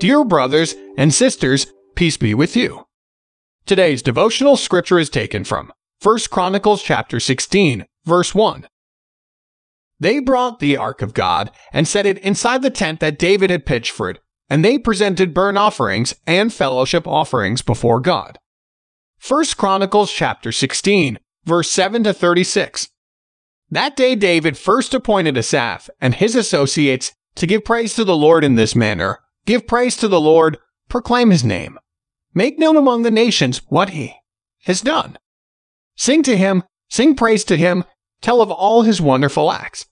Dear brothers and sisters, peace be with you. Today's devotional scripture is taken from 1 Chronicles chapter 16, verse 1. They brought the ark of God and set it inside the tent that David had pitched for it, and they presented burnt offerings and fellowship offerings before God. 1 Chronicles chapter 16, verse 7 to 36. That day David first appointed Asaph and his associates to give praise to the Lord in this manner. Give praise to the Lord, proclaim his name. Make known among the nations what he has done. Sing to him, sing praise to him, tell of all his wonderful acts.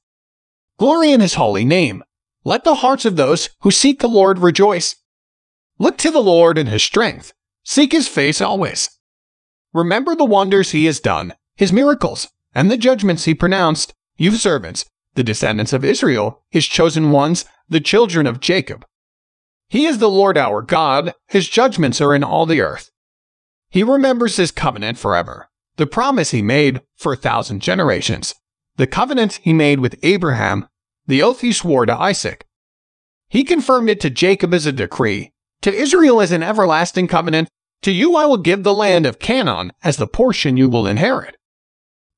Glory in his holy name. Let the hearts of those who seek the Lord rejoice. Look to the Lord in his strength. Seek his face always. Remember the wonders he has done, his miracles, and the judgments he pronounced, you servants, the descendants of Israel, his chosen ones, the children of Jacob. He is the Lord our God, his judgments are in all the earth. He remembers his covenant forever, the promise he made for a thousand generations, the covenant he made with Abraham, the oath he swore to Isaac. He confirmed it to Jacob as a decree, to Israel as an everlasting covenant, to you I will give the land of Canaan as the portion you will inherit.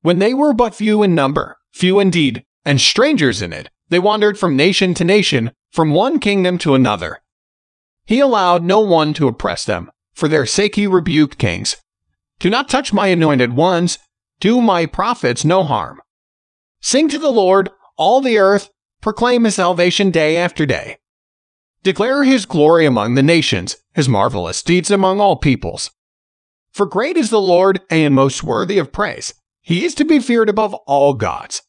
When they were but few in number, few indeed, and strangers in it, they wandered from nation to nation, from one kingdom to another. He allowed no one to oppress them. For their sake he rebuked kings. Do not touch my anointed ones, do my prophets no harm. Sing to the Lord, all the earth, proclaim his salvation day after day. Declare his glory among the nations, his marvelous deeds among all peoples. For great is the Lord and most worthy of praise. He is to be feared above all gods.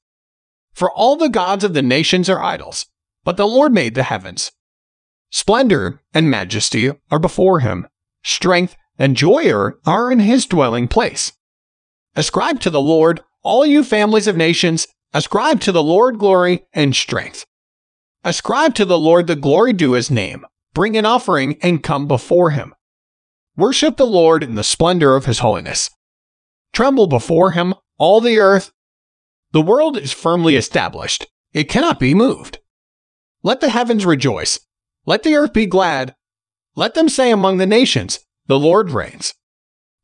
For all the gods of the nations are idols, but the Lord made the heavens. Splendor and majesty are before him. Strength and joy are in his dwelling place. Ascribe to the Lord, all you families of nations, ascribe to the Lord glory and strength. Ascribe to the Lord the glory due his name. Bring an offering and come before him. Worship the Lord in the splendor of his holiness. Tremble before him, all the earth. The world is firmly established, it cannot be moved. Let the heavens rejoice, let the earth be glad. Let them say among the nations, The Lord reigns.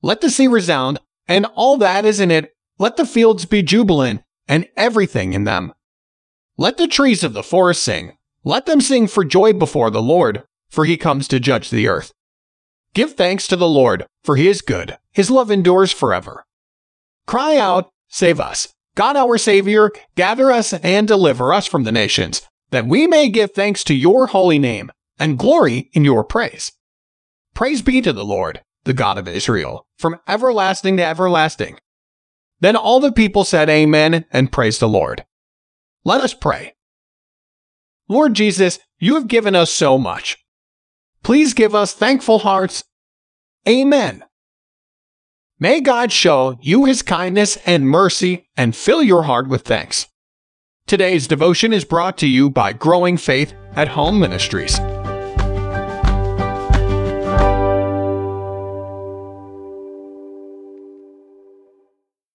Let the sea resound, and all that is in it. Let the fields be jubilant, and everything in them. Let the trees of the forest sing. Let them sing for joy before the Lord, for he comes to judge the earth. Give thanks to the Lord, for he is good. His love endures forever. Cry out, Save us. God our Savior, gather us and deliver us from the nations, that we may give thanks to your holy name and glory in your praise. Praise be to the Lord, the God of Israel, from everlasting to everlasting. Then all the people said Amen and praised the Lord. Let us pray. Lord Jesus, you have given us so much. Please give us thankful hearts. Amen. May God show you his kindness and mercy and fill your heart with thanks. Today's devotion is brought to you by Growing Faith at Home Ministries.